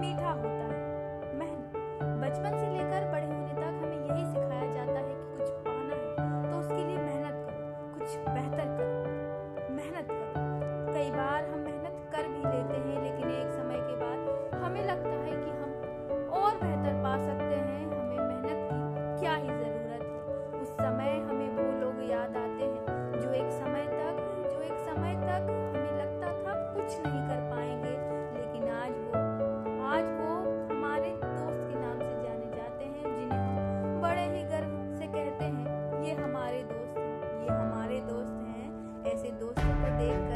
मीठा होता है। मेहनत बचपन से लेकर बड़े होने तक हमें यही सिखाया जाता है कि कुछ पाना है तो उसके लिए मेहनत करो, कुछ बेहतर करो। मेहनत करो। कई बार हम मेहनत कर भी लेते हैं, लेकिन एक समय के बाद हमें लगता है कि हम और बेहतर पा सकते हैं। हमें मेहनत की क्या ही ज़रूरत है। उस समय हमें वो लोग याद आते हैं, जो एक समय तक, जो एक समय तक हमें लगता था कुछ नहीं Thank